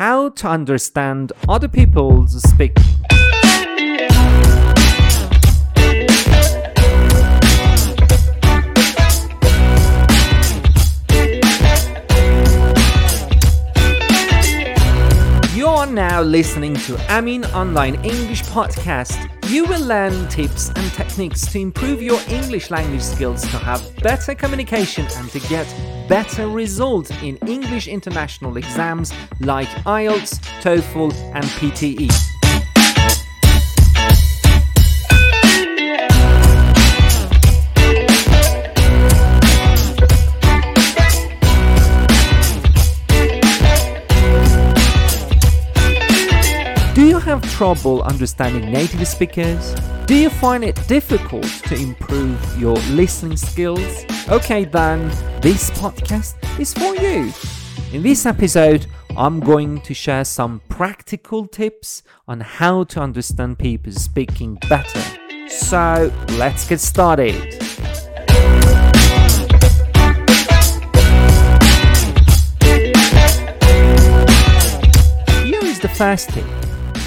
how to understand other people's speaking. Now listening to Amin Online English Podcast. You will learn tips and techniques to improve your English language skills to have better communication and to get better results in English international exams like IELTS, TOEFL, and PTE. Trouble understanding native speakers? Do you find it difficult to improve your listening skills? Okay, then, this podcast is for you. In this episode, I'm going to share some practical tips on how to understand people speaking better. So, let's get started. Here is the first tip.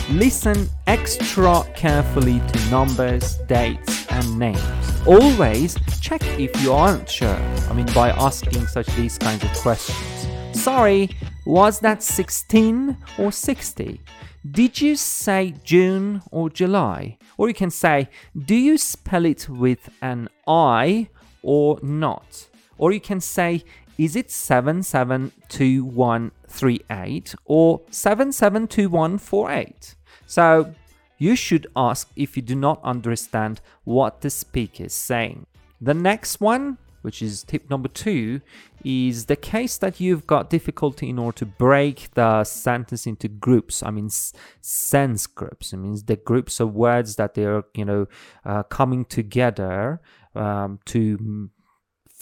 Listen extra carefully to numbers, dates, and names. Always check if you aren't sure. I mean, by asking such these kinds of questions. Sorry, was that 16 or 60? Did you say June or July? Or you can say, do you spell it with an I or not? Or you can say, is it 772138 or 772148? So you should ask if you do not understand what the speaker is saying. The next one, which is tip number two, is the case that you've got difficulty in order to break the sentence into groups. I mean, sense groups. It means the groups of words that they're, you know, uh, coming together um, to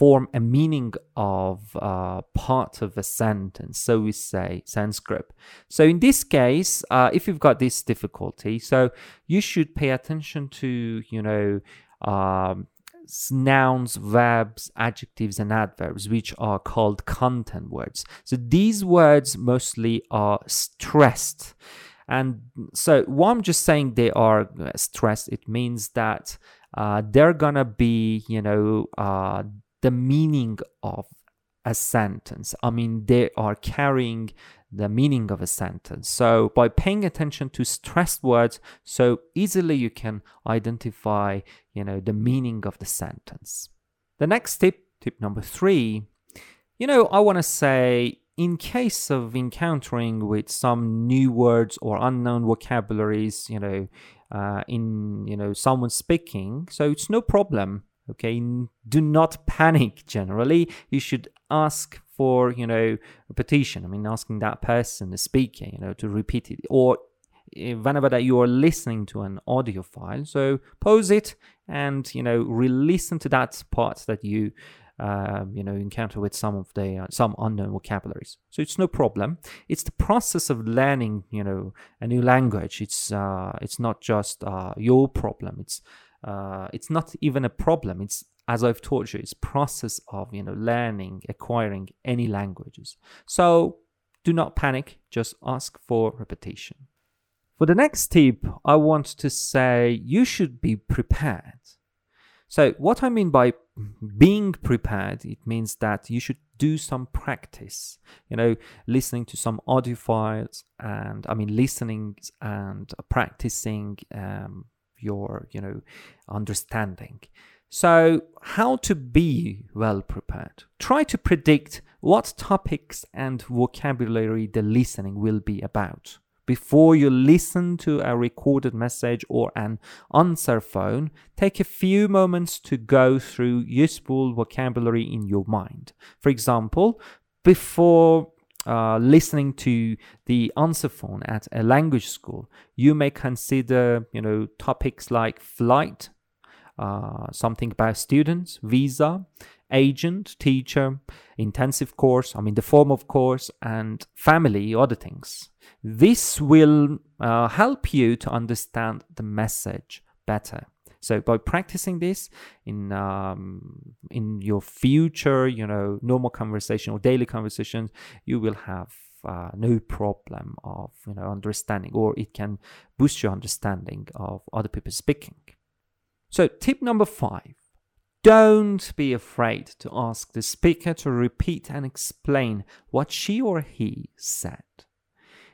form a meaning of uh, part of a sentence. So we say sense groups. So in this case, uh, if you've got this difficulty, so you should pay attention to, you know, um, nouns, verbs, adjectives, and adverbs, which are called content words. So these words mostly are stressed. And so, what I'm just saying they are uh, stressed, it means that uh, they're gonna be, you know, uh, the meaning of a sentence. I mean, they are carrying the meaning of a sentence. So, by paying attention to stressed words, so easily you can identify, you know, the meaning of the sentence. The next tip, tip number three, you know, I want to say in case of encountering with some new words or unknown vocabularies, you know, uh, in you know someone speaking, so it's no problem. Okay, do not panic. Generally, you should ask for you know a petition. I mean, asking that person, the speaker, you know, to repeat it, or eh, whenever that you are listening to an audio file, so pause it and you know re-listen to that part that you um, you know encounter with some of the uh, some unknown vocabularies. So it's no problem. It's the process of learning you know a new language. It's uh, it's not just uh, your problem. It's uh, it's not even a problem. It's as i've taught you it's process of you know learning acquiring any languages. So do not panic just ask for repetition. For the next tip i want to say you should be prepared. So, what I mean by being prepared, it means that you should do some practice, you know, listening to some audio files and I mean, listening and practicing um, your, you know, understanding. So, how to be well prepared? Try to predict what topics and vocabulary the listening will be about. Before you listen to a recorded message or an answer phone, take a few moments to go through useful vocabulary in your mind. For example, before uh, listening to the answer phone at a language school, you may consider, you know, topics like flight, uh, something about students, visa, agent, teacher, intensive course, I mean, the form of course, and family, other things. This will uh, help you to understand the message better. So by practicing this in um, in your future, you know, normal conversation or daily conversations, you will have uh, no problem of you know understanding, or it can boost your understanding of other people speaking. So tip number five: don't be afraid to ask the speaker to repeat and explain what she or he said.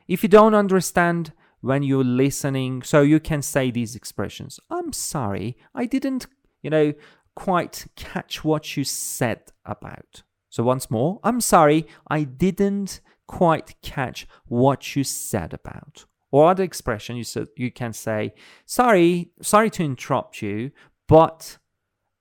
If you don't understand when you're listening, so you can say these expressions. I'm sorry, I didn't, you know, quite catch what you said about. So once more, I'm sorry, I didn't quite catch what you said about. Or other expression, you said you can say, sorry, sorry to interrupt you, but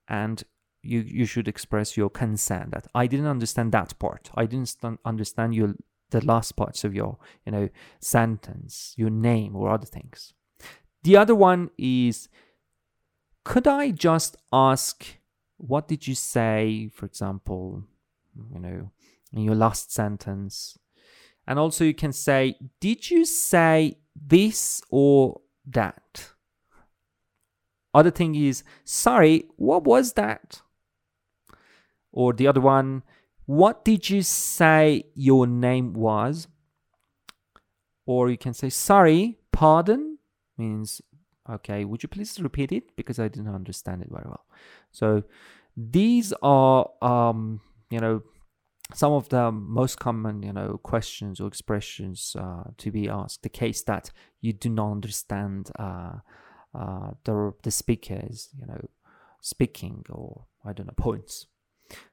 and you you should express your consent that I didn't understand that part. I didn't st- understand your the last parts of your you know sentence, your name or other things. The other one is could I just ask what did you say, for example, you know, in your last sentence? And also you can say, did you say this or that? Other thing is, sorry, what was that? Or the other one, what did you say your name was? Or you can say, sorry, pardon means, okay, would you please repeat it? Because I didn't understand it very well. So these are, um, you know, some of the most common, you know, questions or expressions uh, to be asked. The case that you do not understand uh, uh, the the speaker is, you know, speaking or I don't know points.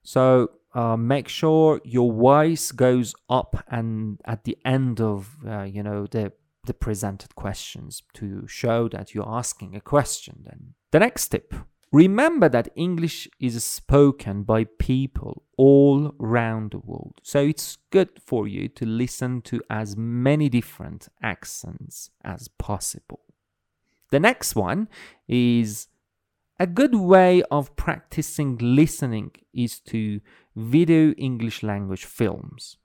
So uh, make sure your voice goes up and at the end of uh, you know the the presented questions to show that you're asking a question. Then the next tip. Remember that English is spoken by people all around the world. So it's good for you to listen to as many different accents as possible. The next one is a good way of practicing listening is to video English language films.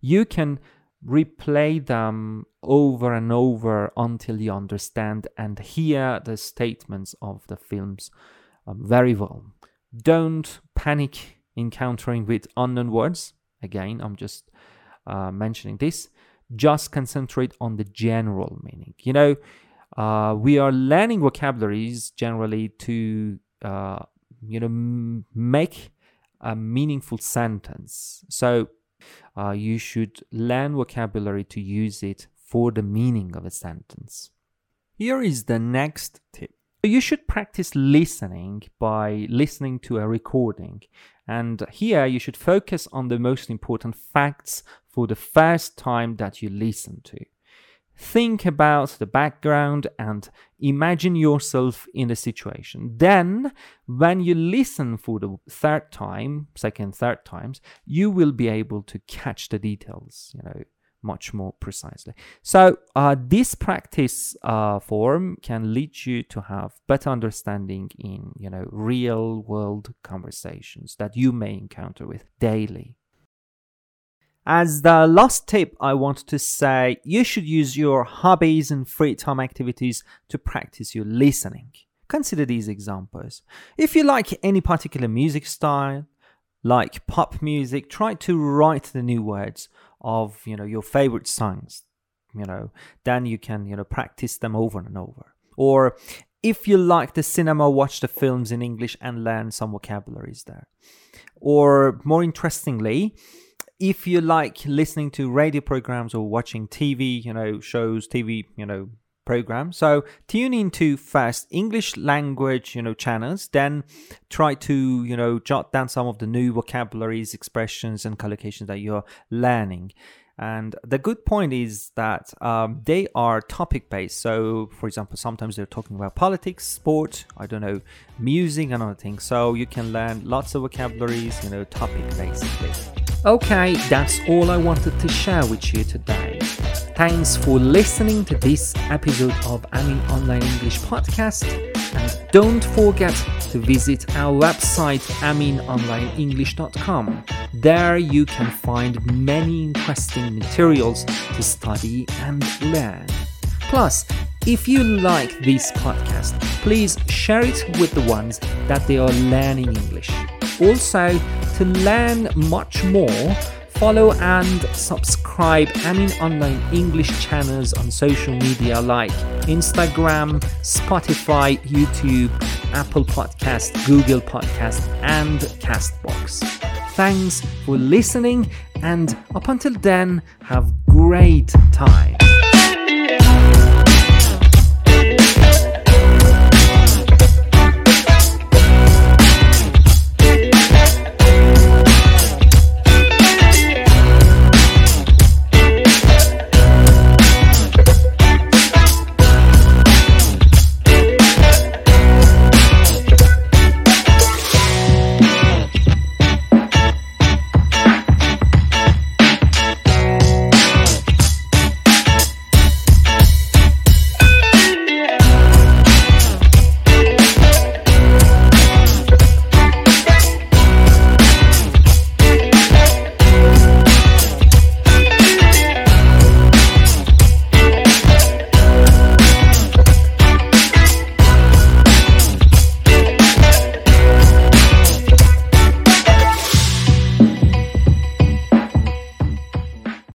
You can replay them over and over until you understand and hear the statements of the films um, very well. Don't panic encountering with unknown words. Again, I'm just uh, mentioning this. Just concentrate on the general meaning. You know, uh, we are learning vocabularies generally to uh, you know m- make a meaningful sentence. So uh, you should learn vocabulary to use it for the meaning of a sentence. Here is the next tip. You should practice listening by listening to a recording. And here you should focus on the most important facts for the first time that you listen to Think about the background and imagine yourself in the situation. Then, when you listen for the third time, second, third times, you will be able to catch the details, you know, much more precisely. So, uh, this practice uh, form can lead you to have better understanding in, you know, real world conversations that you may encounter with daily. As the last tip, I want to say you should use your hobbies and free time activities to practice your listening. Consider these examples. If you like any particular music style, like pop music, try to write the new words of you know your favorite songs. You know, then you can you know practice them over and over. Or if you like the cinema, watch the films in English and learn some vocabularies there. Or more interestingly, if you like listening to radio programs or watching TV, you know, shows, TV, you know, programs, so tune into first English language, you know, channels, then try to, you know, jot down some of the new vocabularies, expressions, and collocations that you're learning. And the good point is that um, they are topic based. So, for example, sometimes they're talking about politics, sport, I don't know, music, and other things. So you can learn lots of vocabularies, you know, topic basically. Okay, that's all I wanted to share with you today. Thanks for listening to this episode of Amin Online English Podcast. And don't forget to visit our website aminonlineenglish.com. There you can find many interesting materials to study and learn. Plus, if you like this podcast, please share it with the ones that they are learning English. Also, to learn much more, Follow and subscribe Amin Online English channels on social media like Instagram, Spotify, YouTube, Apple Podcast, Google Podcast, and Castbox. Thanks for listening, and up until then, have great time.